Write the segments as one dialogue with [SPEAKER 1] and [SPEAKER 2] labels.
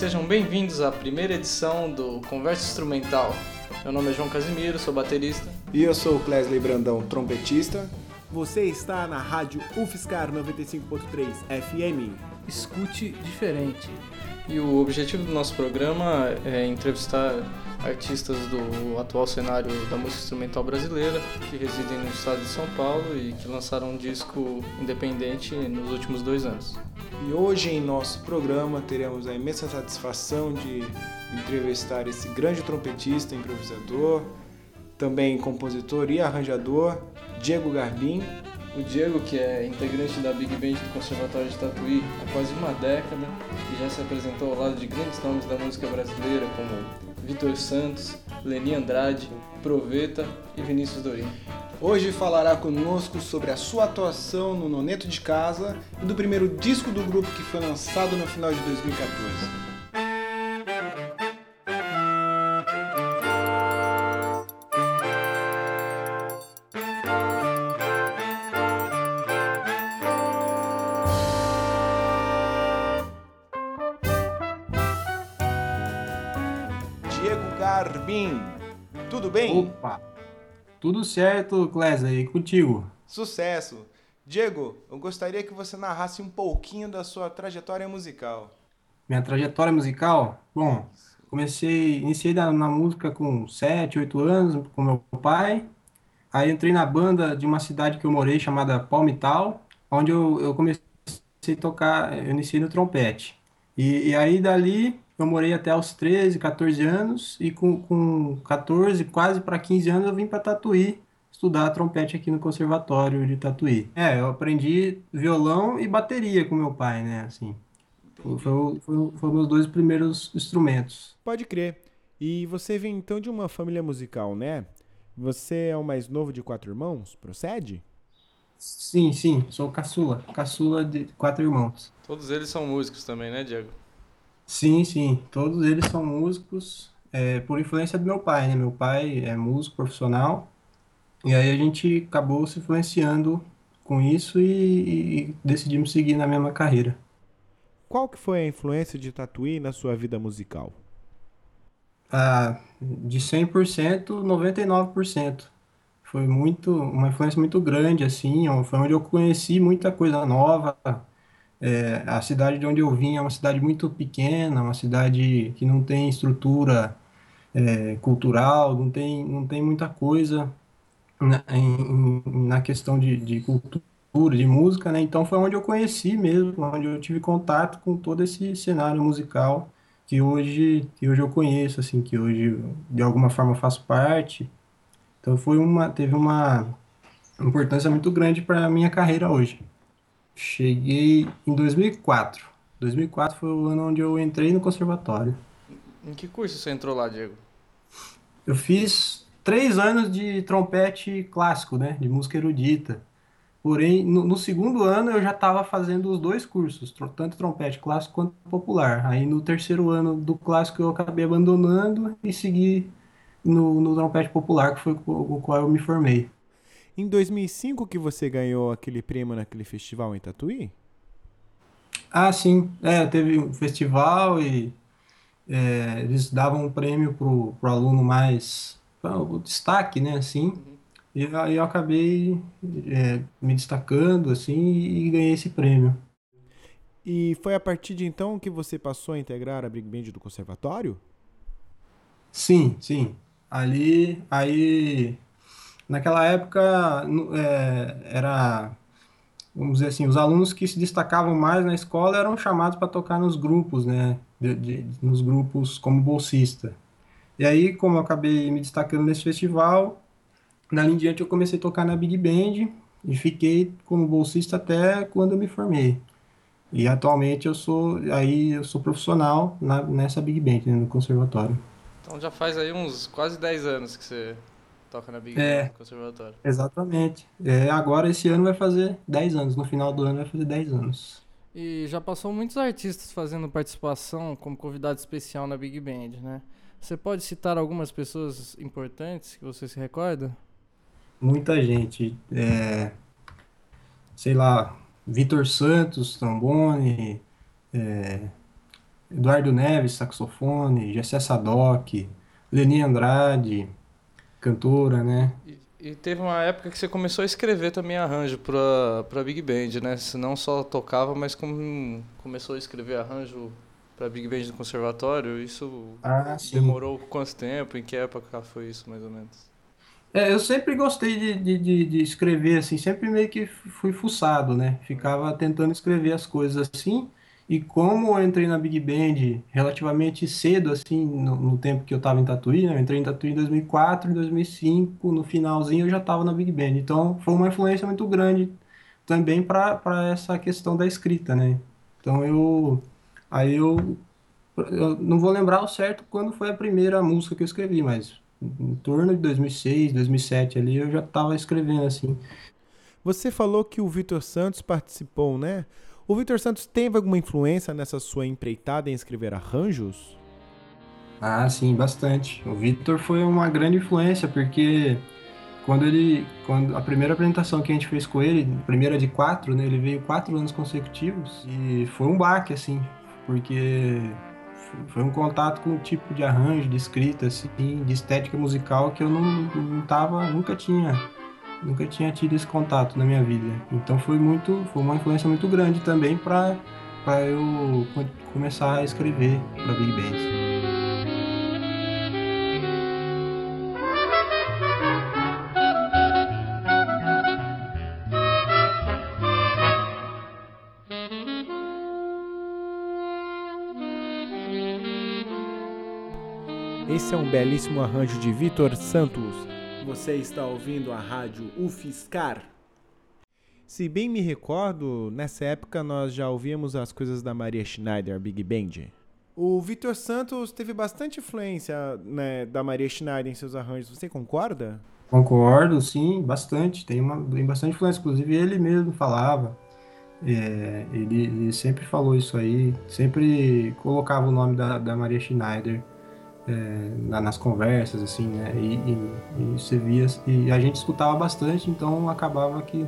[SPEAKER 1] Sejam bem-vindos à primeira edição do Conversa Instrumental. Meu nome é João Casimiro, sou baterista.
[SPEAKER 2] E eu sou o Clesley Brandão, trompetista.
[SPEAKER 3] Você está na rádio UFSCar 95.3 FM.
[SPEAKER 1] Escute diferente. E o objetivo do nosso programa é entrevistar artistas do atual cenário da música instrumental brasileira que residem no estado de São Paulo e que lançaram um disco independente nos últimos dois anos.
[SPEAKER 2] E hoje em nosso programa teremos a imensa satisfação de entrevistar esse grande trompetista, improvisador, também compositor e arranjador, Diego Garbim.
[SPEAKER 1] O Diego, que é integrante da Big Band do Conservatório de Tatuí há quase uma década e já se apresentou ao lado de grandes nomes da música brasileira como Vitor Santos, Leni Andrade, Proveta e Vinícius Dorim.
[SPEAKER 2] Hoje falará conosco sobre a sua atuação no Noneto de Casa e do primeiro disco do grupo que foi lançado no final de 2014. Tudo bem?
[SPEAKER 4] Opa! Tudo certo, Clésia, e contigo?
[SPEAKER 2] Sucesso! Diego, eu gostaria que você narrasse um pouquinho da sua trajetória musical.
[SPEAKER 4] Minha trajetória musical? Bom, comecei, iniciei na, na música com 7, 8 anos, com meu pai. Aí entrei na banda de uma cidade que eu morei, chamada Palmital, onde eu, eu comecei a tocar, eu iniciei no trompete. E, e aí dali eu morei até os 13, 14 anos, e com, com 14, quase para 15 anos, eu vim para Tatuí estudar trompete aqui no Conservatório de Tatuí. É, eu aprendi violão e bateria com meu pai, né, assim. Foi, foi, foi, foi meus dois primeiros instrumentos.
[SPEAKER 3] Pode crer. E você vem então de uma família musical, né? Você é o mais novo de quatro irmãos? Procede?
[SPEAKER 4] Sim, sim, sou caçula, caçula de quatro irmãos.
[SPEAKER 1] Todos eles são músicos também, né, Diego?
[SPEAKER 4] Sim, sim, todos eles são músicos, é, por influência do meu pai, né? Meu pai é músico profissional, e aí a gente acabou se influenciando com isso e, e decidimos seguir na mesma carreira.
[SPEAKER 3] Qual que foi a influência de Tatuí na sua vida musical?
[SPEAKER 4] Ah, de 100%, 99%. Foi muito, uma influência muito grande, assim, foi onde eu conheci muita coisa nova. É, a cidade de onde eu vim é uma cidade muito pequena, uma cidade que não tem estrutura é, cultural, não tem, não tem muita coisa na, em- na questão de, de cultura, de música, né? Então foi onde eu conheci mesmo, onde eu tive contato com todo esse cenário musical que hoje, que hoje eu conheço, assim, que hoje de alguma forma faço parte. Então foi uma, teve uma importância muito grande para a minha carreira hoje. Cheguei em 2004. 2004 foi o ano onde eu entrei no conservatório.
[SPEAKER 1] Em que curso você entrou lá, Diego?
[SPEAKER 4] Eu fiz três anos de trompete clássico, né, de música erudita. Porém, no, no segundo ano eu já estava fazendo os dois cursos, tanto trompete clássico quanto popular. Aí no terceiro ano do clássico eu acabei abandonando e segui no, no trompete popular, que foi com o qual eu me formei.
[SPEAKER 3] Em 2005 que você ganhou aquele prêmio naquele festival em Tatuí?
[SPEAKER 4] Ah, sim, é, teve um festival e é, eles davam um prêmio pro, pro aluno mais, o destaque, né, assim. E aí eu acabei é, me destacando, assim, e ganhei esse prêmio.
[SPEAKER 3] E foi a partir de então que você passou a integrar a Big Band do conservatório?
[SPEAKER 4] Sim, sim. Ali, aí, naquela época, é, era, vamos dizer assim, os alunos que se destacavam mais na escola eram chamados para tocar nos grupos, né, de- de- nos grupos como bolsista. E aí, como eu acabei me destacando nesse festival, dali em diante eu comecei a tocar na Big Band e fiquei como bolsista até quando eu me formei. E atualmente eu sou, aí eu sou profissional na, nessa Big Band, né, no conservatório.
[SPEAKER 1] Então já faz aí uns quase 10 anos que você toca na Big
[SPEAKER 4] É.
[SPEAKER 1] Band do Conservatório.
[SPEAKER 4] Exatamente. É, agora esse ano vai fazer 10 anos, no final do ano vai fazer 10 anos.
[SPEAKER 1] E já passou muitos artistas fazendo participação como convidado especial na Big Band, né? Você pode citar algumas pessoas importantes que você se recorda?
[SPEAKER 4] Muita gente, é, sei lá, Vitor Santos, trombone, é, Eduardo Neves, saxofone, Gessé Sadoc, Leni Andrade, cantora, né?
[SPEAKER 1] E, e, teve uma época que você começou a escrever também arranjo para para Big Band, né? Você não só tocava, mas como começou a escrever arranjo para Big Band do conservatório. Isso ah, demorou quanto tempo? Em que época foi isso, mais ou menos?
[SPEAKER 4] É, eu sempre gostei de, de, de, de escrever assim, sempre meio que fui fuçado, né? Ficava tentando escrever as coisas assim. E como eu entrei na Big Band relativamente cedo, assim, no, no tempo que eu estava em Tatuí, né? Eu entrei em Tatuí em 2004, em 2005, no finalzinho eu já estava na Big Band. Então foi uma influência muito grande também para essa questão da escrita, né? Então eu. Aí eu. Eu não vou lembrar ao certo quando foi a primeira música que eu escrevi, mas em torno de 2006, 2007 ali eu já estava escrevendo assim.
[SPEAKER 3] Você falou que o Vitor Santos participou, né? O Vitor Santos teve alguma influência nessa sua empreitada em escrever arranjos?
[SPEAKER 4] Ah, sim, bastante. O Vitor foi uma grande influência porque quando ele, quando a primeira apresentação que a gente fez com ele, primeira de quatro, né, ele veio quatro anos consecutivos e foi um baque assim, porque foi um contato com um tipo de arranjo, de escrita, assim, de estética musical que eu não, não tava, nunca tinha nunca tinha tido esse contato na minha vida. Então foi muito, foi uma influência muito grande também para para eu começar a escrever para Big Band.
[SPEAKER 3] Esse é um belíssimo arranjo de Vitor Santos, você está ouvindo a rádio UFSCar. Se bem me recordo, nessa época nós já ouvíamos as coisas da Maria Schneider, Big Band. O Vitor Santos teve bastante influência né, da Maria Schneider em seus arranjos, você concorda?
[SPEAKER 4] Concordo, sim, bastante. Tem, uma, tem bastante influência. Inclusive, ele mesmo falava. É, ele, ele, sempre falou isso aí, sempre colocava o nome da, da Maria Schneider é, nas conversas, assim, né? E, e, e, você via, e a gente escutava bastante, então acabava que,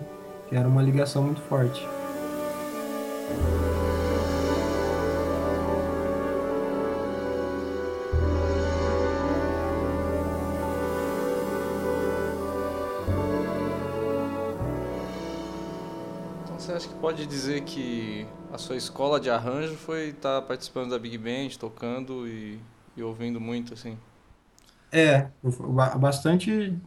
[SPEAKER 4] que era uma ligação muito forte.
[SPEAKER 1] Então você acha que pode dizer que a sua escola de arranjo foi estar tá participando da Big Band, tocando e e ouvindo muito, assim.
[SPEAKER 4] É, bastante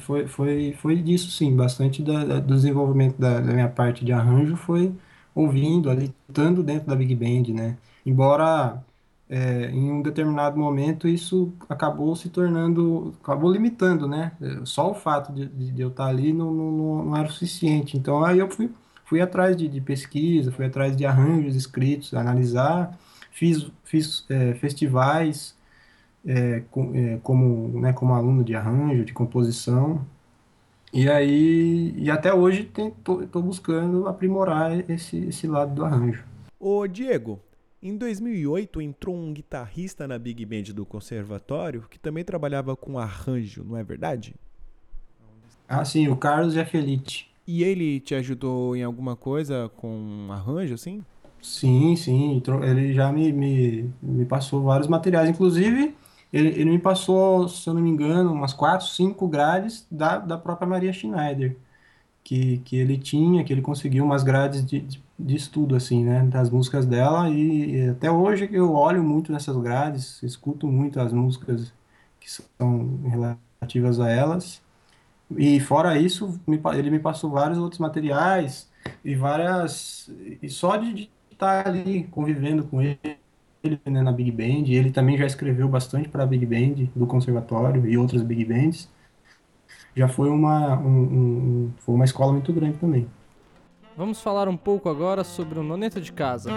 [SPEAKER 4] foi, foi, foi disso sim, bastante da, do desenvolvimento da, da, minha parte de arranjo foi ouvindo ali, estando dentro da Big Band, né? Embora é, em um determinado momento isso acabou se tornando, acabou limitando, né? Só o fato de, de eu estar ali não, não, não era o suficiente. Então aí eu fui, fui atrás de, de pesquisa, fui atrás de arranjos escritos, analisar Fiz, fiz é, festivais é, com, é, como, né, como aluno de arranjo, de composição. E aí, e até hoje estou buscando aprimorar esse, esse lado do arranjo.
[SPEAKER 3] Ô Diego, em 2008 entrou um guitarrista na Big Band do conservatório que também trabalhava com arranjo, não é verdade?
[SPEAKER 4] Ah, sim, o Carlos Jafelite.
[SPEAKER 3] E ele te ajudou em alguma coisa com arranjo, assim?
[SPEAKER 4] Sim, sim. Ele já me, me, me passou vários materiais. Inclusive, ele, ele me passou, se eu não me engano, umas quatro, cinco grades da, da própria Maria Schneider. Que, que ele tinha, que ele conseguiu umas grades de, de, de estudo, assim, né? Das músicas dela. E, e até hoje eu olho muito nessas grades, escuto muito as músicas que são relativas a elas. E fora isso, me, ele me passou vários outros materiais e várias. E só de, estar tá ali convivendo com ele né, na Big Band. Ele também já escreveu bastante para a Big Band do Conservatório e outras Big Bands. Já foi uma, um, um, foi uma escola muito grande também.
[SPEAKER 1] Vamos falar um pouco agora sobre o Noneto de Casa.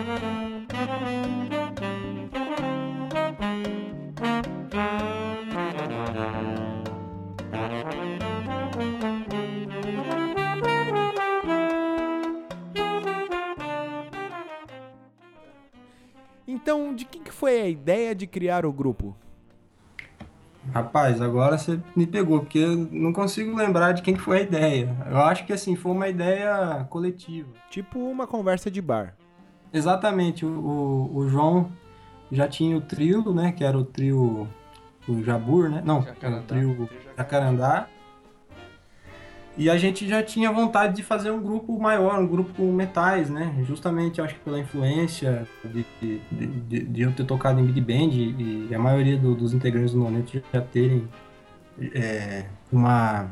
[SPEAKER 3] Então, de quem que foi a ideia de criar o grupo?
[SPEAKER 4] Rapaz, agora você me pegou, porque eu não consigo lembrar de quem foi a ideia. Eu acho que assim, foi uma ideia coletiva.
[SPEAKER 3] Tipo uma conversa de bar.
[SPEAKER 4] Exatamente, o, o, João, já tinha o trio, né? Que era o trio o Jabur, né? Não, era o trio Jacarandá. E a gente já tinha vontade de fazer um grupo maior, um grupo com metais, né? Justamente, acho que pela influência de, de, de, de eu ter tocado em Big Band e, a maioria do, dos integrantes do Noneto já terem é, uma,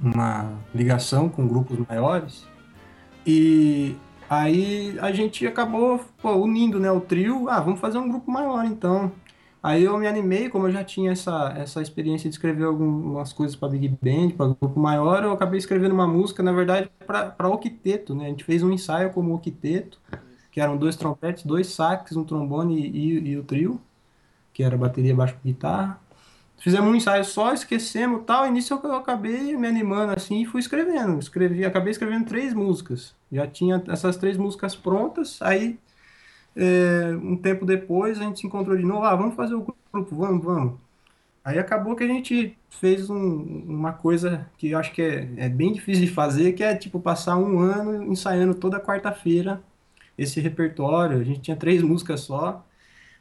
[SPEAKER 4] uma ligação com grupos maiores. E aí a gente acabou pô, unindo né, o trio. Ah, vamos fazer um grupo maior então. Aí eu me animei, como eu já tinha essa, essa experiência de escrever algumas coisas para Big Band, para grupo maior, eu acabei escrevendo uma música, na verdade, para octeto, né? A gente fez um ensaio como octeto, que eram dois trompetes, dois sax, um trombone e, e, o trio, que era bateria, baixo guitarra. Fizemos um ensaio só, esquecemos tal, e nisso eu acabei me animando assim e fui escrevendo. Escrevi, acabei escrevendo três músicas. Já tinha essas três músicas prontas, aí é, um tempo depois a gente se encontrou de novo, ah, vamos fazer o grupo, vamos, vamos. Aí acabou que a gente fez um, uma coisa que eu acho que é, é, bem difícil de fazer, que é tipo passar um ano ensaiando toda quarta-feira esse repertório. A gente tinha três músicas só,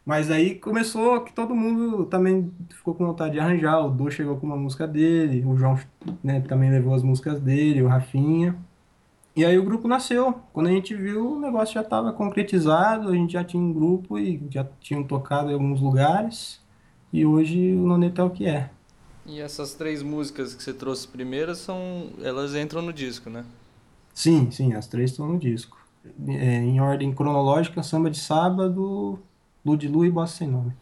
[SPEAKER 4] mas aí começou que todo mundo também ficou com vontade de arranjar. O Dô chegou com uma música dele, o João né, também levou as músicas dele, o Rafinha. E aí o grupo nasceu. Quando a gente viu, o negócio já estava concretizado, a gente já tinha um grupo e já tinham tocado em alguns lugares. E hoje o Noneto é o que é.
[SPEAKER 1] E essas três músicas que você trouxe primeiras são. elas entram no disco, né?
[SPEAKER 4] Sim, sim, as três estão no disco. É, em ordem cronológica, samba de sábado, Ludilu e Bossa Sem Nome.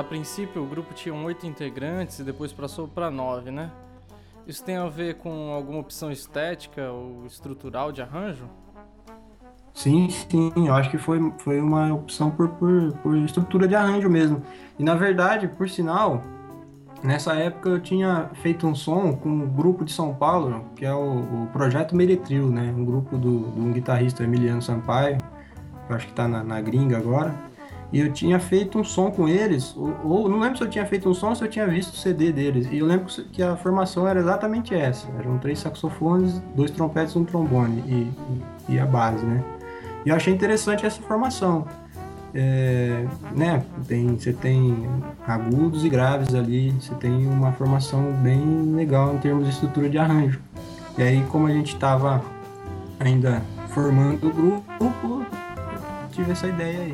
[SPEAKER 1] A princípio o grupo tinha oito integrantes e depois passou para nove, né? Isso tem a ver com alguma opção estética ou estrutural de arranjo?
[SPEAKER 4] Sim, sim, eu acho que foi, foi uma opção por, por, por estrutura de arranjo mesmo. E na verdade, por sinal, nessa época eu tinha feito um som com um grupo de São Paulo, que é o, o Projeto Meretril, né? Um grupo do, do um guitarrista Emiliano Sampaio, que eu acho que está na, na gringa agora. E eu tinha feito um som com eles, ou, ou, não lembro se eu tinha feito um som ou se eu tinha visto o CD deles. E eu lembro que a formação era exatamente essa: eram três saxofones, dois trompetes um trombone, e, e, e a base, né? E eu achei interessante essa formação. É, né, tem, você tem agudos e graves ali, você tem uma formação bem legal em termos de estrutura de arranjo. E aí, como a gente estava ainda formando o grupo, tive essa ideia aí.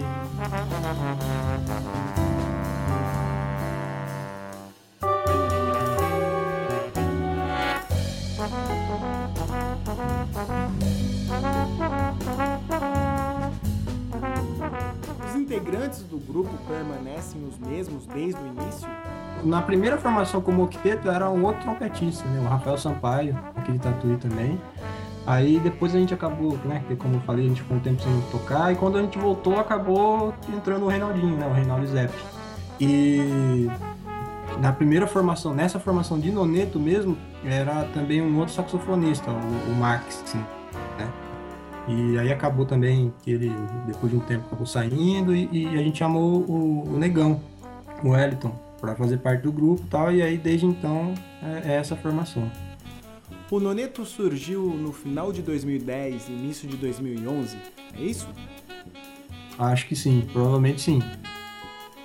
[SPEAKER 3] Os integrantes do grupo permanecem os mesmos desde o início?
[SPEAKER 4] Na primeira formação como octeto era um outro trompetista, né? o Rafael Sampaio, aqui de Tatuí também. Aí depois a gente acabou, né? Como eu falei, a gente ficou um tempo sem tocar. E quando a gente voltou, acabou entrando o Reinaldinho, né? O Reinaldo Zepp. E na primeira formação, nessa formação de noneto mesmo, era também um outro saxofonista, o, o Max, né? E aí acabou também que ele, depois de um tempo, acabou saindo e, e a gente chamou o, o Negão, o Wellington, para fazer parte do grupo e tal. E aí desde então é, é essa formação.
[SPEAKER 3] O Noneto surgiu no final de 2010, início de 2011, é isso?
[SPEAKER 4] Acho que sim, provavelmente sim.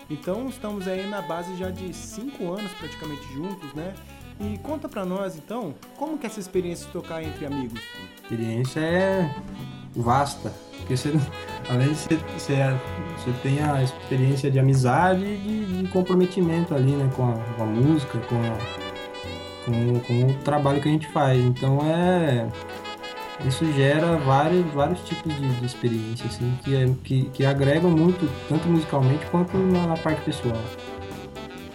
[SPEAKER 3] Então estamos aí na base já de cinco anos praticamente juntos, né? E conta pra nós então, como que é essa experiência de tocar entre amigos?
[SPEAKER 4] A experiência é vasta, porque você, além de você, você, você tem a experiência de amizade e de, de comprometimento ali, né, com a, com a música, com a, com, com o trabalho que a gente faz. Então é isso gera vários, vários tipos de, de experiência assim, que, é, que, que agregam muito, tanto musicalmente quanto na, na parte pessoal.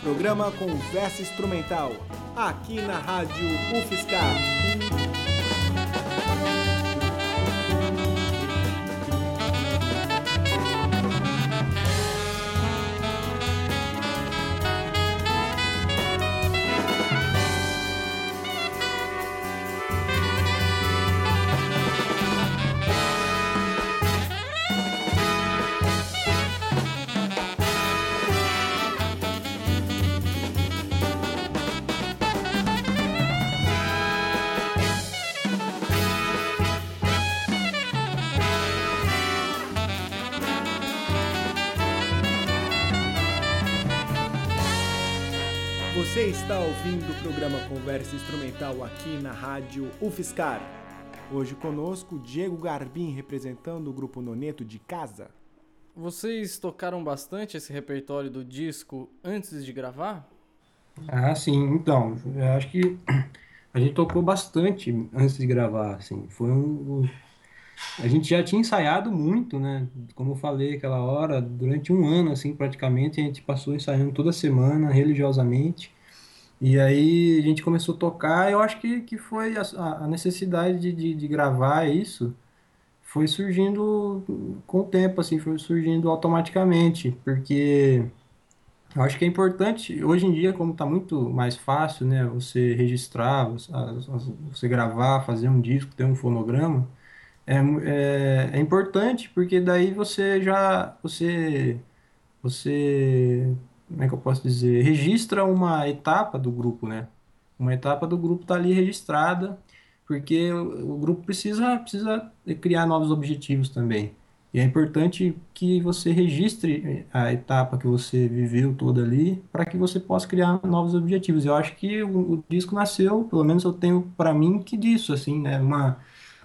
[SPEAKER 3] programa Conversa Instrumental, aqui na Rádio UFSCar. Conversa Instrumental aqui na Rádio UFSCar. Hoje conosco Diego Garbim, representando o grupo Noneto de Casa.
[SPEAKER 1] Vocês tocaram bastante esse repertório do disco antes de gravar?
[SPEAKER 4] Ah, sim, então, eu acho que a gente tocou bastante antes de gravar, assim, foi um... A gente já tinha ensaiado muito, né, como eu falei aquela hora, durante um ano, assim, praticamente, a gente passou ensaiando toda semana, religiosamente, e aí a gente começou a tocar, eu acho que, que foi a, a necessidade de, de, de gravar isso, foi surgindo com o tempo, assim, foi surgindo automaticamente, porque eu acho que é importante, hoje em dia, como está muito mais fácil, né, você registrar, você, gravar, fazer um disco, ter um fonograma, é, é, é importante, porque daí você já, você, você como é que eu posso dizer, registra uma etapa do grupo, né? Uma etapa do grupo está ali registrada, porque o, grupo precisa, precisa criar novos objetivos também. E é importante que você registre a etapa que você viveu toda ali, para que você possa criar novos objetivos. Eu acho que o, o disco nasceu, pelo menos eu tenho para mim que disso, assim, né? Uma,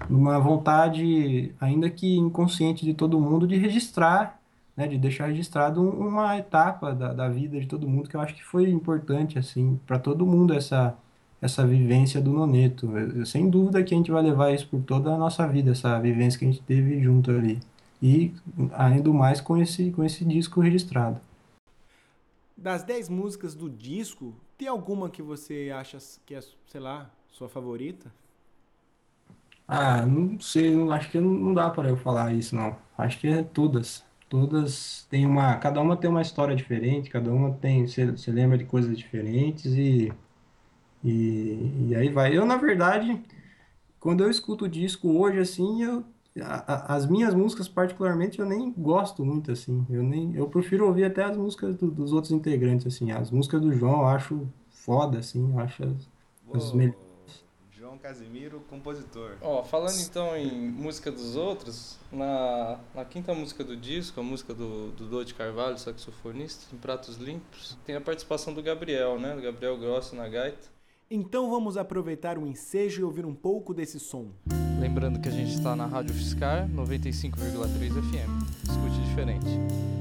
[SPEAKER 4] uma vontade, ainda que inconsciente de todo mundo, de registrar né, de deixar registrado uma etapa da, da vida de todo mundo que eu acho que foi importante assim para todo mundo essa essa vivência do noneto. Eu, sem dúvida que a gente vai levar isso por toda a nossa vida, essa vivência que a gente teve junto ali. E ainda mais com esse com esse disco registrado.
[SPEAKER 3] Das 10 músicas do disco, tem alguma que você acha que é, sei lá, sua favorita?
[SPEAKER 4] Ah, não sei, acho que não dá para eu falar isso não. Acho que é todas todas têm uma, cada uma tem uma história diferente, cada uma tem, você, lembra de coisas diferentes e, e, e aí vai. Eu, na verdade, quando eu escuto o disco hoje, assim, eu, a, a, as minhas músicas particularmente eu nem gosto muito, assim, eu nem, eu prefiro ouvir até as músicas do, dos outros integrantes, assim, as músicas do João eu acho foda, assim, eu acho as, as melhores.
[SPEAKER 2] Casimiro, compositor.
[SPEAKER 1] Ó, falando então em música dos outros, na, na quinta música do disco, a música do, do Dodi Carvalho, saxofonista, em Pratos Limpos, tem a participação do Gabriel, né? Do Gabriel Grosso na gaita.
[SPEAKER 3] Então vamos aproveitar o ensejo e ouvir um pouco desse som.
[SPEAKER 1] Lembrando que a gente está na Rádio Fiscar 95,3 FM. Escute diferente.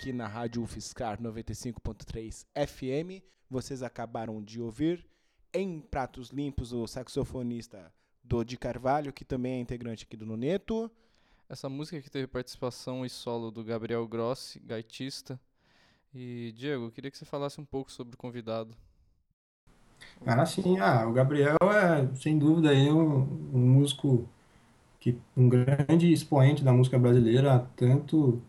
[SPEAKER 3] Aqui na Rádio UFSCar 95.3 FM. Vocês acabaram de ouvir em Pratos Limpos o saxofonista Dodi Carvalho, que também é integrante aqui do Noneto.
[SPEAKER 1] Essa música que teve participação e solo do Gabriel Grossi, gaitista. E, Diego, eu queria que você falasse um pouco sobre o convidado.
[SPEAKER 4] Ah, sim. Ah, o Gabriel é, sem dúvida, aí um, um músico, que, um grande expoente da música brasileira, tanto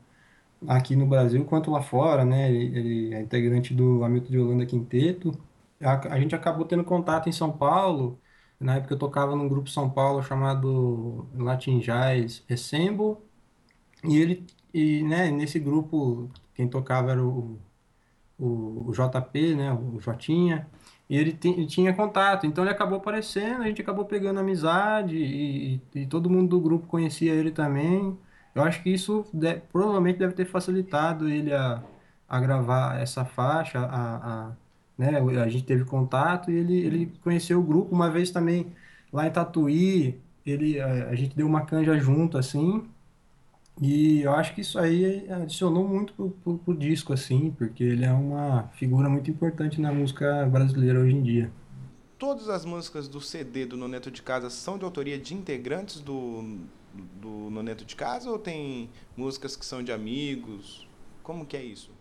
[SPEAKER 4] aqui no Brasil quanto lá fora, né? Ele, ele é integrante do Hamilton de Holanda Quinteto. A, a, gente acabou tendo contato em São Paulo. Na época eu tocava num grupo São Paulo chamado Latin Jazz Assemble. E ele, e, né, nesse grupo, quem tocava era o, o, o JP, né? O Jotinha. E ele, ele, tinha contato, então ele acabou aparecendo, a gente acabou pegando amizade e, e, e todo mundo do grupo conhecia ele também. Eu acho que isso deve, provavelmente deve ter facilitado ele a, a gravar essa faixa, a, a, né, a gente teve contato e ele, ele conheceu o grupo uma vez também lá em Tatuí, ele, a, a gente deu uma canja junto, assim, e eu acho que isso aí adicionou muito pro, pro, pro, disco, assim, porque ele é uma figura muito importante na música brasileira hoje em dia.
[SPEAKER 2] Todas as músicas do CD do Noneto de Casa são de autoria de integrantes do, do Noneto de Casa ou tem músicas que são de amigos? Como que é isso?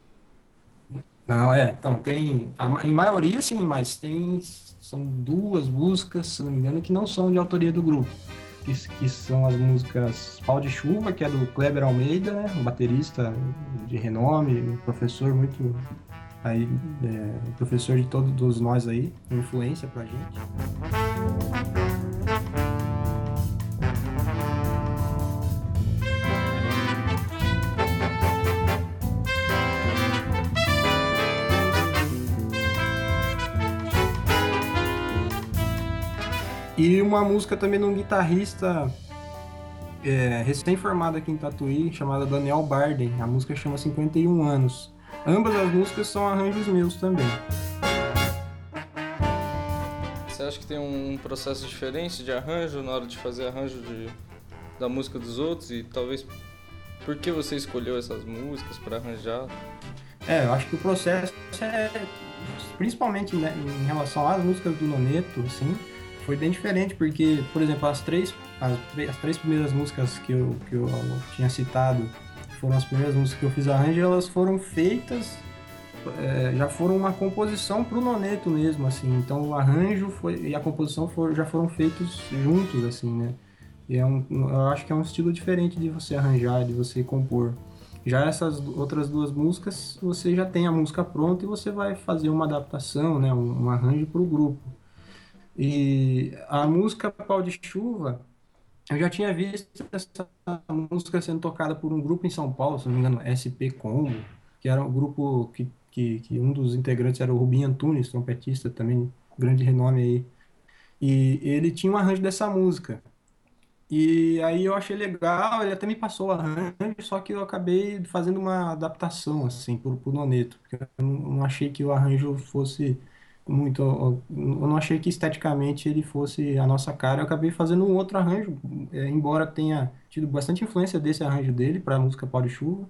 [SPEAKER 4] Não, é, então tem, em maioria sim, mas tem, são duas músicas, se não me engano, que não são de autoria do grupo, que, que são as músicas Pau de Chuva, que é do Kleber Almeida, né, um baterista de renome, um professor muito, aí, é, professor de todos nós aí, influência pra gente. E uma música também de um guitarrista é, recém-formado aqui em Tatuí, chamada Daniel Barden. A música chama 51 Anos. Ambas as músicas são arranjos meus também.
[SPEAKER 1] Você acha que tem um processo diferente de arranjo na hora de fazer arranjo de, da música dos outros? E talvez por que você escolheu essas músicas para arranjar?
[SPEAKER 4] É, eu acho que o processo é, principalmente né, em relação às músicas do Noneto, assim, foi bem diferente, porque, por exemplo, as três, as, as três primeiras músicas que eu, que eu tinha citado, foram as primeiras músicas que eu fiz arranjo, elas foram feitas, é, já foram uma composição pro noneto mesmo, assim. Então o arranjo foi, e a composição for, já foram feitos juntos, assim, né? E é um, eu acho que é um estilo diferente de você arranjar, de você compor. Já essas outras duas músicas, você já tem a música pronta e você vai fazer uma adaptação, né, um, um arranjo para o grupo. E a música Pau de Chuva, eu já tinha visto essa música sendo tocada por um grupo em São Paulo, se não me engano, SP Combo, que era um grupo que, que, que um dos integrantes era o Rubinho Antunes, trompetista também, grande renome aí. E ele tinha um arranjo dessa música. E aí eu achei legal, ele até me passou o arranjo, só que eu acabei fazendo uma adaptação, assim, pro, pro Noneto, porque eu não, não achei que o arranjo fosse muito. Eu não achei que esteticamente ele fosse a nossa cara. Eu acabei fazendo um outro arranjo, é, embora tenha tido bastante influência desse arranjo dele para a música Pau de Chuva.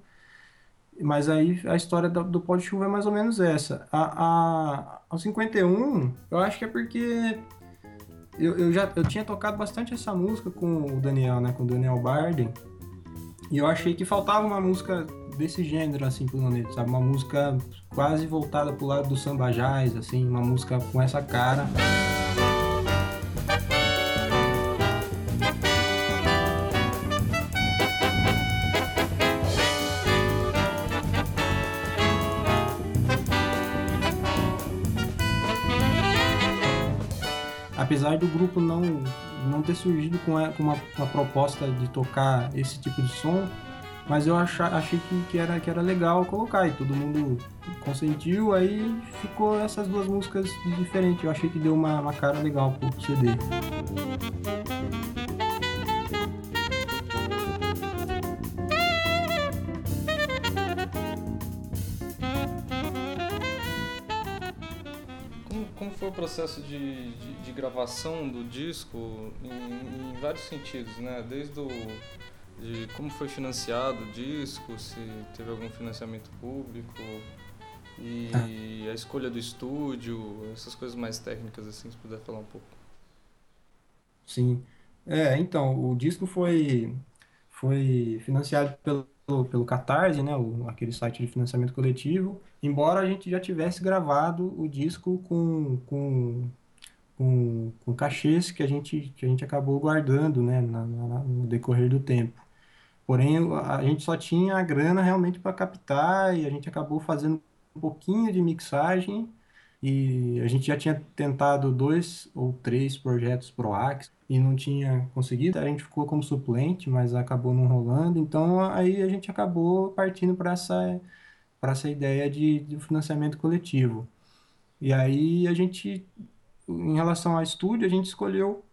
[SPEAKER 4] Mas aí a história do, do Pau de Chuva é mais ou menos essa. A, a, ao 51, eu acho que é porque eu, eu já eu tinha tocado bastante essa música com o Daniel, né, com o Daniel Barden. E eu achei que faltava uma música desse gênero, assim, pro Noneto, sabe? Uma música quase voltada pro lado do samba jazz, assim, uma música com essa cara. apesar do grupo não, não ter surgido com, uma, uma, proposta de tocar esse tipo de som, mas eu achei, que, que, era, que era legal colocar e todo mundo consentiu, aí ficou essas duas músicas diferentes. Eu achei que deu uma, uma cara legal pro CD.
[SPEAKER 1] Foi o processo de, de, de gravação do disco em, em vários sentidos, né? Desde o de como foi financiado o disco, se teve algum financiamento público e ah. a escolha do estúdio, essas coisas mais técnicas assim, se puder falar um pouco.
[SPEAKER 4] Sim. É, então, o disco foi, foi financiado pelo, pelo Catarse, né, o, aquele site de financiamento coletivo, embora a gente já tivesse gravado o disco com, com, com, com cachês que a gente, que a gente acabou guardando, né, na, na, no decorrer do tempo. Porém, a gente só tinha a grana realmente para captar e a gente acabou fazendo um pouquinho de mixagem e a gente já tinha tentado dois ou três projetos pro Axe e não tinha conseguido. A gente ficou como suplente, mas acabou não rolando. Então aí a gente acabou partindo para essa para essa ideia de, de financiamento coletivo. E aí a gente, em relação ao estúdio, a gente escolheu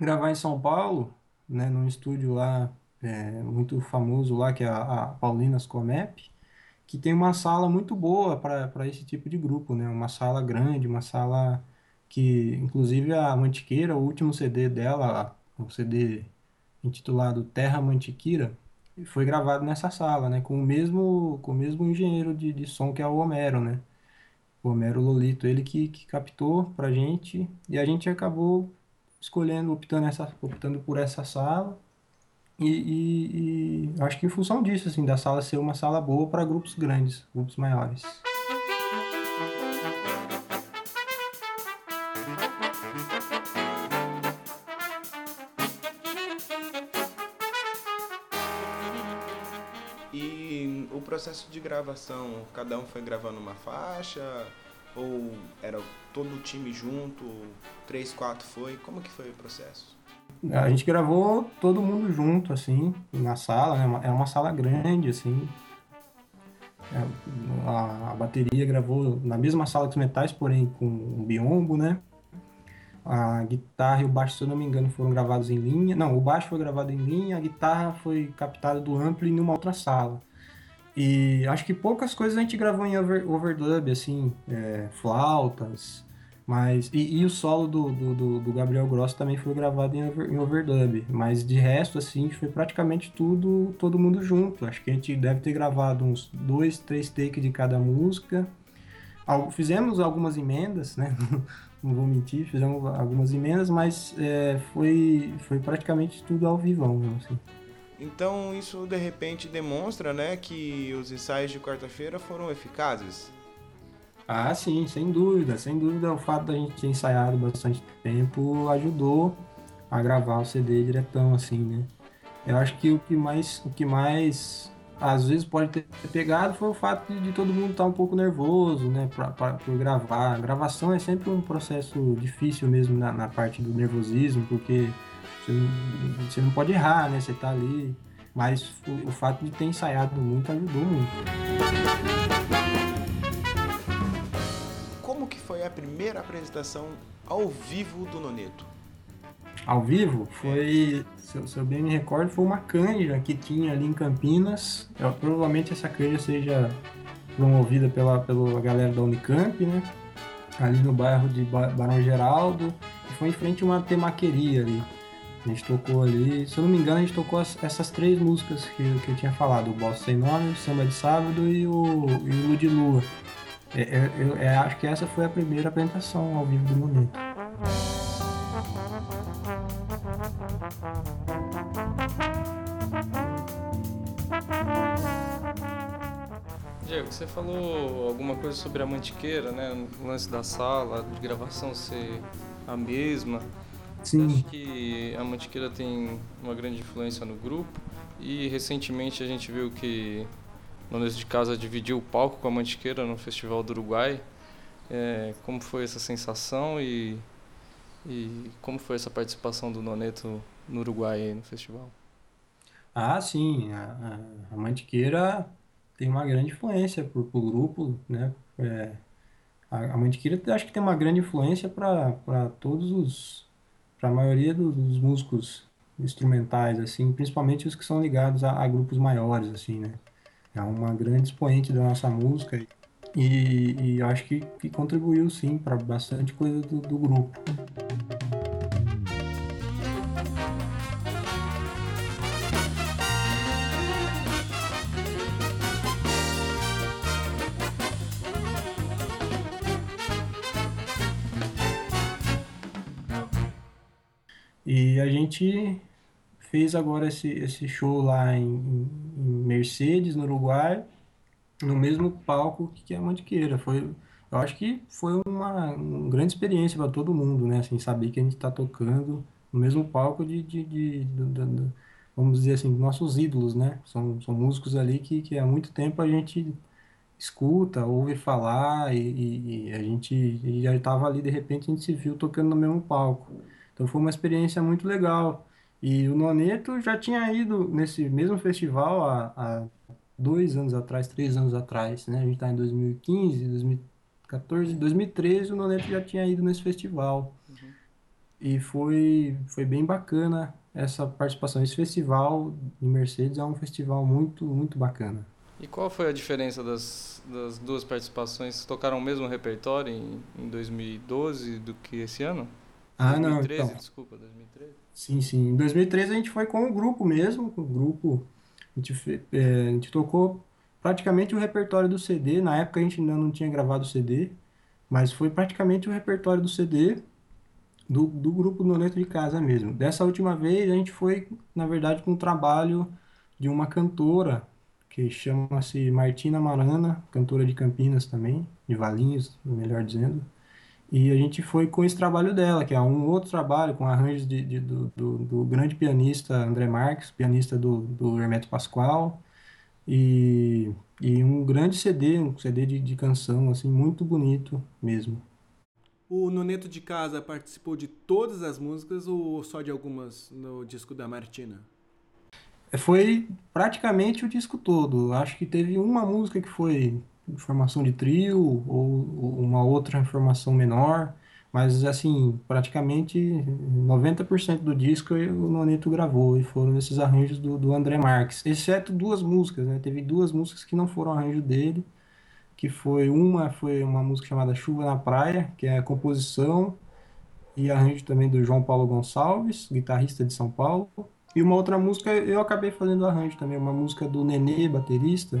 [SPEAKER 4] gravar em São Paulo, né, num estúdio lá é, muito famoso lá que é a, a Paulinas Comep que tem uma sala muito boa para esse tipo de grupo, né? Uma sala grande, uma sala que, inclusive, a Mantiqueira, o último CD dela, o CD intitulado Terra Mantiqueira, foi gravado nessa sala, né? Com o mesmo, com o mesmo engenheiro de, de som que é o Homero, né? O Homero Lolito, ele que, que captou pra gente e a gente acabou escolhendo, optando, essa, optando por essa sala e, e, e, acho que em função disso, assim, da sala ser uma sala boa para grupos grandes, grupos maiores.
[SPEAKER 2] E o processo de gravação, cada um foi gravando uma faixa? Ou era todo o time junto? Três, quatro foi? Como que foi o processo?
[SPEAKER 4] A gente gravou todo mundo junto, assim, na sala, né? É uma sala grande, assim. É, a, a, bateria gravou na mesma sala que os metais, porém com um biombo, né? A guitarra e o baixo, se eu não me engano, foram gravados em linha. Não, o baixo foi gravado em linha, a guitarra foi captada do amplo em uma outra sala. E acho que poucas coisas a gente gravou em over, overdub, assim, é, flautas, mas, e, e o solo do, do, do, Gabriel Gross também foi gravado em, over, em overdub. Mas de resto, assim, foi praticamente tudo, todo mundo junto. Acho que a gente deve ter gravado uns dois, três takes de cada música. Fizemos algumas emendas, né? Não vou mentir, fizemos algumas emendas, mas é, foi, foi praticamente tudo ao vivo, assim.
[SPEAKER 2] Então isso de repente demonstra, né, que os ensaios de quarta-feira foram eficazes.
[SPEAKER 4] Ah, sim, sem dúvida, sem dúvida o fato da gente ter ensaiado bastante tempo ajudou a gravar o CD diretão, assim, né? Eu acho que o que mais, o que mais às vezes pode ter pegado foi o fato de, de todo mundo estar tá um pouco nervoso, né, pra, gravar. A gravação é sempre um processo difícil mesmo na, na parte do nervosismo, porque você não, você não pode errar, né, você tá ali. Mas o, o fato de ter ensaiado muito ajudou muito.
[SPEAKER 2] Primeira apresentação ao vivo do Noneto?
[SPEAKER 4] Ao vivo? Foi, se eu, se eu bem me recordo, foi uma canja que tinha ali em Campinas. Eu, provavelmente essa canja seja promovida pela, pela galera da Unicamp, né? Ali no bairro de Barão Geraldo. Foi em frente a uma temaqueria ali. A gente tocou ali, se eu não me engano, a gente tocou as, essas três músicas que, que eu tinha falado: o Bossa Sem Nome, Samba de Sábado e o, e o Lua de Lua. É, é, eu, eu, é, acho que essa foi a primeira apresentação ao vivo do momento.
[SPEAKER 1] Diego, você falou alguma coisa sobre a Mantiqueira, né? O lance da sala de gravação ser a mesma.
[SPEAKER 4] Sim.
[SPEAKER 1] Acho que a Mantiqueira tem uma grande influência no grupo e recentemente a gente viu que Donas de Casa dividiu o palco com a Mantiqueira no Festival do Uruguai. É, como foi essa sensação e, e como foi essa participação do Noneto no Uruguai no festival?
[SPEAKER 4] Ah, sim. A, a, Mantiqueira tem uma grande influência para o grupo, né? É, a, a Mantiqueira acho que tem uma grande influência para todos os para a maioria dos, dos, músicos instrumentais assim principalmente os que são ligados a, a grupos maiores assim né é uma grande expoente da nossa música e, e acho que, que contribuiu sim para bastante coisa do, do grupo. E a gente fez agora esse, esse show lá em, em Mercedes, no Uruguai, no mesmo palco que a Mantiqueira. Foi, eu acho que foi uma, uma grande experiência para todo mundo, né? Assim, saber que a gente está tocando no mesmo palco de, de, de, de, vamos dizer assim, nossos ídolos, né? São, são músicos ali que, que há muito tempo a gente escuta, ouve falar e, e, e a gente e já estava ali, de repente a gente se viu tocando no mesmo palco. Então foi uma experiência muito legal. E o Noneto já tinha ido nesse mesmo festival há, há dois anos atrás, três anos atrás, né? A gente está em 2015, 2014, 2013 o Noneto já tinha ido nesse festival. Uhum. E foi, foi bem bacana essa participação. Esse festival em Mercedes é um festival muito, muito bacana.
[SPEAKER 1] E qual foi a diferença das, das duas participações? Tocaram o mesmo repertório em, em 2012 do que esse ano?
[SPEAKER 4] Ah, 2013,
[SPEAKER 1] não. Então, desculpa, 2013.
[SPEAKER 4] Sim, sim. Em 2013 a gente foi com o grupo mesmo, com o grupo. A gente, é, a gente tocou praticamente o repertório do CD. Na época a gente ainda não tinha gravado o CD, mas foi praticamente o repertório do CD do, do grupo Noneto de Casa mesmo. Dessa última vez a gente foi, na verdade, com o trabalho de uma cantora que chama-se Martina Marana, cantora de Campinas também, de Valinhos, melhor dizendo. E a gente foi com esse trabalho dela, que é um outro trabalho com arranjos de, de do, do, do, grande pianista André Marques, pianista do, do Hermeto Pascoal, e, e um grande CD, um CD de, de canção, assim, muito bonito mesmo.
[SPEAKER 3] O Noneto de Casa participou de todas as músicas ou só de algumas no disco da Martina?
[SPEAKER 4] Foi praticamente o disco todo. Acho que teve uma música que foi formação de trio ou uma outra formação menor, mas assim, praticamente 90% do disco o Noneto gravou e foram esses arranjos do, do André Marques, exceto duas músicas, né? Teve duas músicas que não foram arranjo dele, que foi uma foi uma música chamada Chuva na Praia, que é a composição e arranjo também do João Paulo Gonçalves, guitarrista de São Paulo, e uma outra música eu acabei fazendo arranjo também, uma música do Nenê, baterista.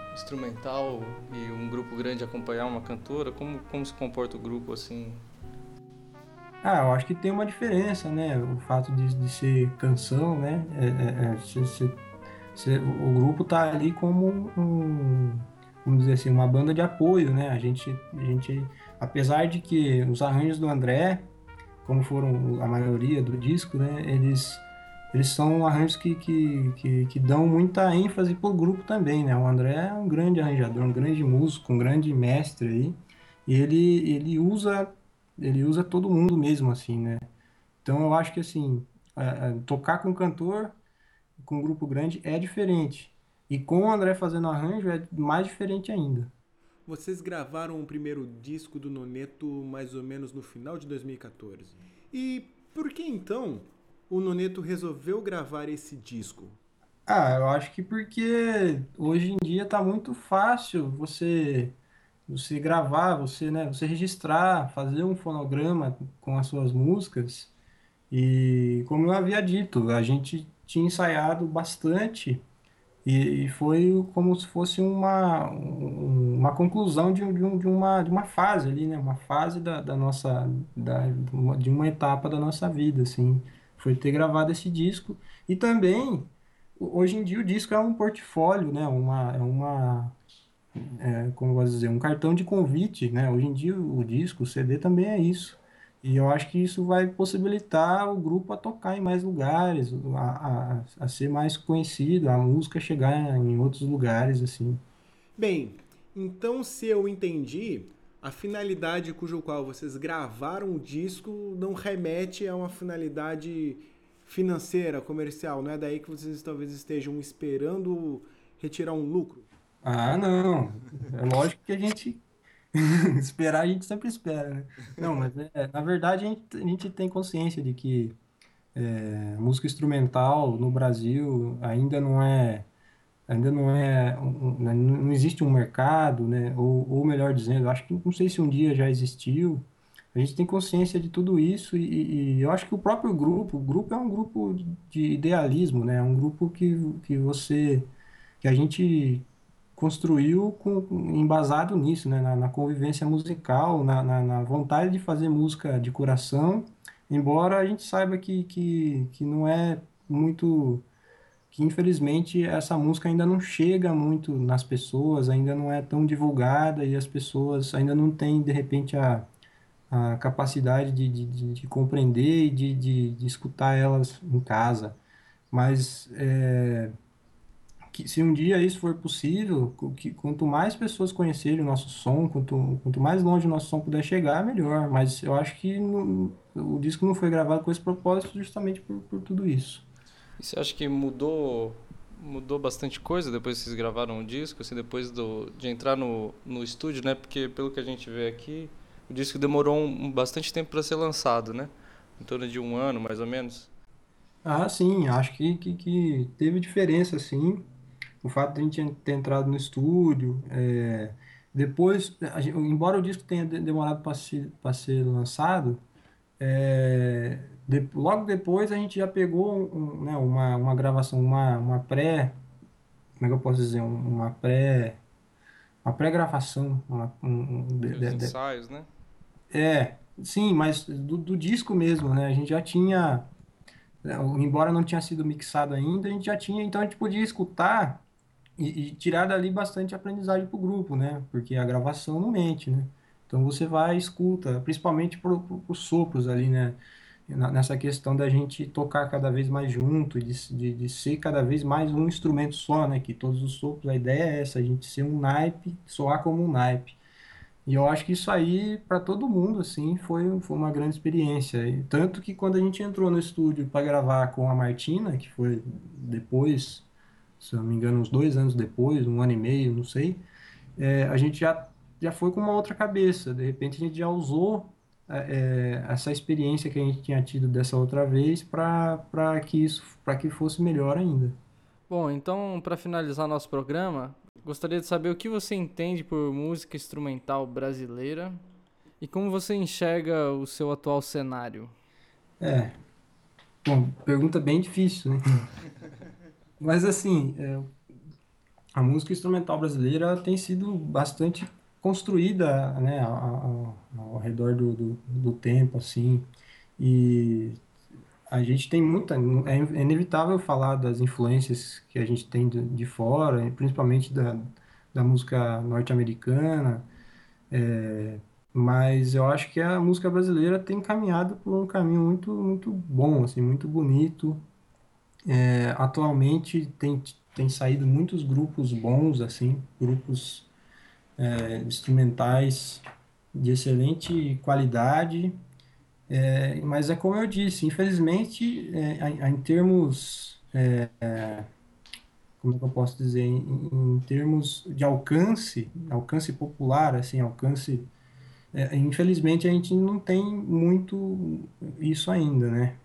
[SPEAKER 1] instrumental e um grupo grande acompanhar uma cantora? Como, como se comporta o grupo assim?
[SPEAKER 4] Ah, eu acho que tem uma diferença, né? O fato de, de ser canção, né? É, é, é se, se, se, o grupo tá ali como um, vamos dizer assim, uma banda de apoio, né? A gente, a gente, apesar de que os arranjos do André, como foram a maioria do disco, né? Eles eles são arranjos que, que, que, que, dão muita ênfase pro grupo também, né? O André é um grande arranjador, um grande músico, um grande mestre aí, e ele, ele usa ele usa todo mundo mesmo, assim, né? Então eu acho que, assim, é, é, tocar com cantor, com um grupo grande, é diferente. E com o André fazendo arranjo, é mais diferente ainda.
[SPEAKER 3] Vocês gravaram o primeiro disco do Noneto mais ou menos no final de 2014. E por que então o Noneto resolveu gravar esse disco?
[SPEAKER 4] Ah, eu acho que porque hoje em dia tá muito fácil você você gravar, você, né, você registrar, fazer um fonograma com as suas músicas. E como eu havia dito, a gente tinha ensaiado bastante e, e foi como se fosse uma, uma conclusão de, de, de, uma, de uma fase ali, né? Uma fase da, da nossa, da, de uma etapa da nossa vida, assim foi ter gravado esse disco. E também, hoje em dia, o disco é um portfólio, né? Uma, é uma, é, como eu vou dizer, um cartão de convite, né? Hoje em dia, o disco, o CD também é isso. E eu acho que isso vai possibilitar o grupo a tocar em mais lugares, a, a, a ser mais conhecido, a música chegar em outros lugares, assim.
[SPEAKER 3] Bem, então se eu entendi, a finalidade cujo qual vocês gravaram o disco não remete a uma finalidade financeira, comercial. Não é daí que vocês talvez estejam esperando retirar um lucro?
[SPEAKER 4] Ah, não. É lógico que a gente esperar a gente sempre espera, né? Não, mas é, na verdade a gente, a gente tem consciência de que É, música instrumental no Brasil ainda não é ainda não é um, não existe um mercado, né? Ou, ou melhor dizendo, acho que não sei se um dia já existiu. A gente tem consciência de tudo isso e, e eu acho que o próprio grupo, o grupo é um grupo de idealismo, né? É um grupo que, que você que a gente construiu com, embasado nisso, né? Na, na convivência musical, na, na, na vontade de fazer música de coração Embora a gente saiba que, que, que não é muito. Que infelizmente essa música ainda não chega muito nas pessoas, ainda não é tão divulgada e as pessoas ainda não têm, de repente, a, a capacidade de, de, de, de compreender e de, de, de escutar elas em casa. Mas é, que se um dia isso for possível, que quanto mais pessoas conhecerem o nosso som, quanto, quanto mais longe o nosso som puder chegar, melhor. Mas eu acho que o disco não foi gravado com esse propósito justamente por, por tudo isso.
[SPEAKER 1] E você acha que mudou mudou bastante coisa depois que vocês gravaram o disco, assim, depois do, de entrar no, no estúdio, né? Porque pelo que a gente vê aqui, o disco demorou um, bastante tempo para ser lançado, né? Em torno de um ano, mais ou menos.
[SPEAKER 4] Ah, sim, acho que, que, que teve diferença, sim o fato de a gente ter entrado no estúdio, é, depois, gente, embora o disco tenha demorado para ser, ser lançado, é, de, logo depois a gente já pegou um, né, uma, uma gravação, uma, uma pré, como é que eu posso dizer, uma pré, uma pré-gravação, um,
[SPEAKER 1] de, de, ensaios, né?
[SPEAKER 4] É, sim, mas do, do disco mesmo, né? A gente já tinha, embora não tinha sido mixado ainda, a gente já tinha, então a gente podia escutar e, e tirar dali bastante aprendizagem para o grupo, né? Porque a gravação não mente, né? Então você vai escuta, principalmente por, os sopros ali, né? Nessa questão da gente tocar cada vez mais junto, de, de, de, ser cada vez mais um instrumento só, né? Que todos os sopros, a ideia é essa, a gente ser um naipe, soar como um naipe. E eu acho que isso aí, para todo mundo, assim, foi, foi uma grande experiência. E tanto que quando a gente entrou no estúdio para gravar com a Martina, que foi depois se não me engano, uns dois anos depois, um ano e meio, não sei, é, a gente já, já foi com uma outra cabeça. De repente a gente já usou é, essa experiência que a gente tinha tido dessa outra vez para que isso para que fosse melhor ainda.
[SPEAKER 1] Bom, então para finalizar nosso programa, gostaria de saber o que você entende por música instrumental brasileira e como você enxerga o seu atual cenário.
[SPEAKER 4] É, bom, pergunta bem difícil, né? Mas assim, é, a música instrumental brasileira tem sido bastante construída né, ao, ao redor do, do, do, tempo, assim, e a gente tem muita, é, é inevitável falar das influências que a gente tem de, de fora, principalmente da, da música norte-americana, é, mas eu acho que a música brasileira tem caminhado por um caminho muito, muito bom, assim, muito bonito, é, atualmente tem, tem saído muitos grupos bons, assim, grupos é, instrumentais de excelente qualidade, é, mas é como eu disse, infelizmente, é, em, termos, é, é, como é eu posso dizer, em, em termos de alcance, alcance popular, assim, alcance infelizmente a gente não tem muito isso ainda, né?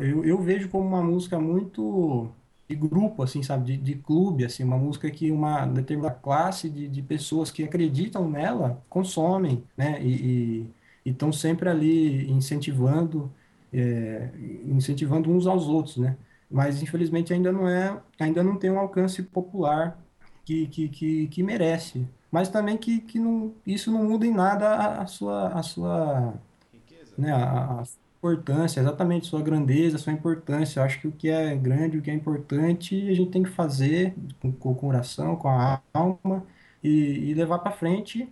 [SPEAKER 4] Eu, eu vejo como uma música muito de grupo, assim, sabe? De, de clube, assim, uma música que uma determinada classe de, de pessoas que acreditam nela consomem, né? E estão sempre ali incentivando, é, incentivando uns aos outros, né? Mas infelizmente ainda não é, ainda não tem um alcance popular que, que, que, que merece, mas também que, que não, isso não muda em nada a, a sua, a sua Riqueza. Né, a, a, importância, exatamente, sua grandeza, sua importância. Eu acho que o que é grande, o que é importante, a gente tem que fazer com, com o coração, com a alma e, e levar para frente.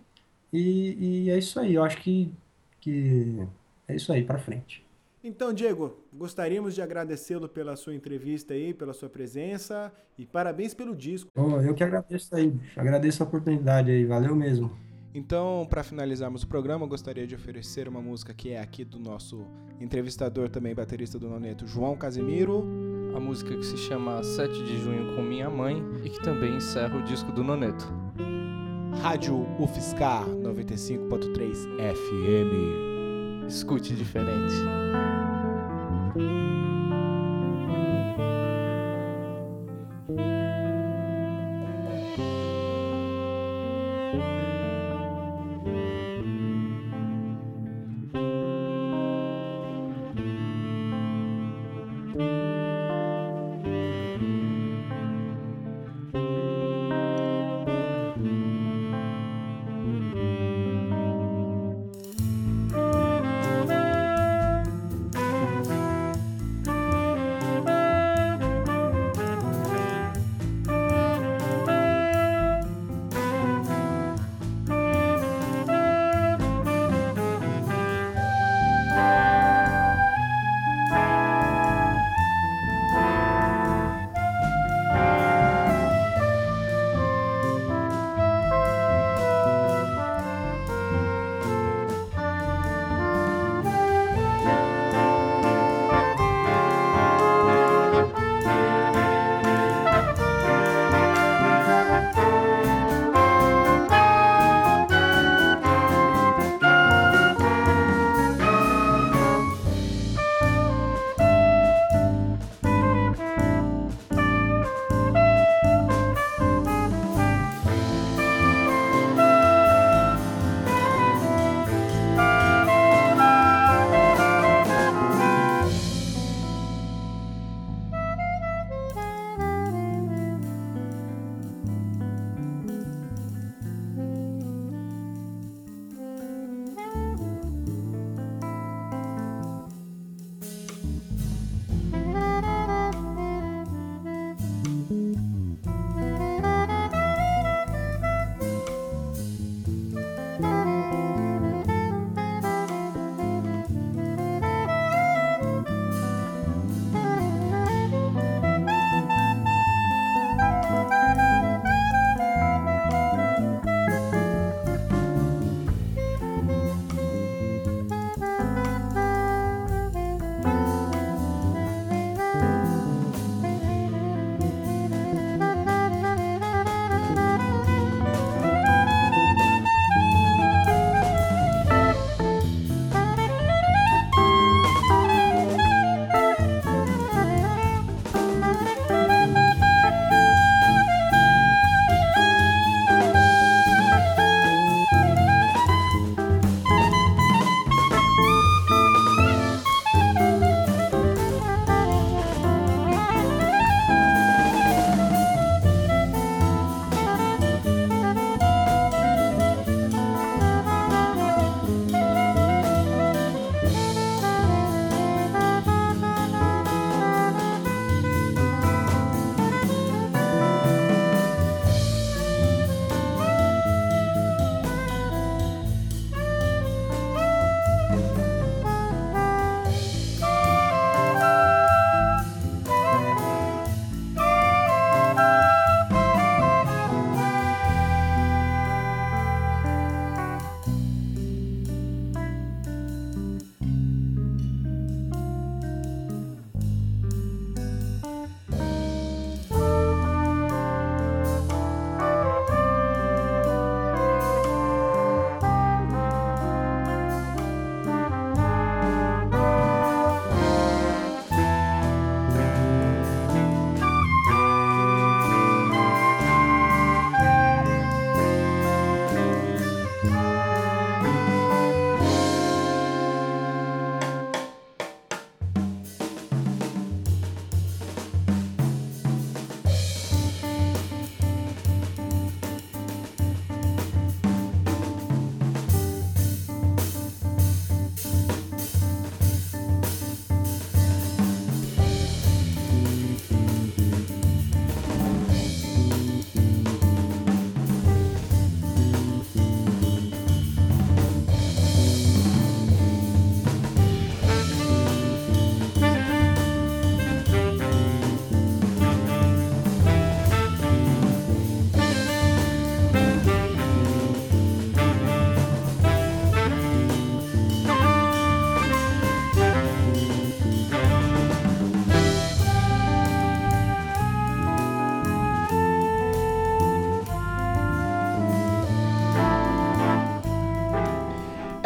[SPEAKER 4] E, e, é isso aí. Eu acho que, que é isso aí, para frente.
[SPEAKER 3] Então, Diego, gostaríamos de agradecê-lo pela sua entrevista aí, pela sua presença e parabéns pelo disco.
[SPEAKER 4] Oh, eu que agradeço aí, agradeço a oportunidade aí, valeu mesmo.
[SPEAKER 3] Então, para finalizarmos o programa, gostaria de oferecer uma música que é aqui do nosso entrevistador, também baterista do Noneto, João Casimiro.
[SPEAKER 1] A música que se chama 7 de Junho com Minha Mãe e que também encerra o disco do Noneto.
[SPEAKER 3] Rádio UFSCar 95.3 FM.
[SPEAKER 1] Escute diferente.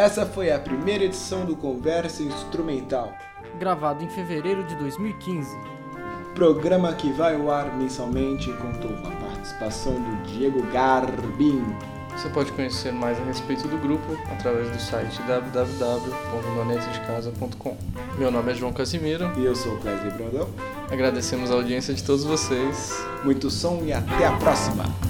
[SPEAKER 3] Essa foi a primeira edição do Conversa Instrumental,
[SPEAKER 1] Gravado em fevereiro de 2015.
[SPEAKER 3] programa que vai ao ar mensalmente e contou com a participação do Diego Garbin.
[SPEAKER 1] Você pode conhecer mais a respeito do grupo através do site www.manetesdecasa.com. Meu nome é João Casimiro.
[SPEAKER 3] E eu sou o Cléber Brandão.
[SPEAKER 1] Agradecemos a audiência de todos vocês.
[SPEAKER 3] Muito som e até a próxima!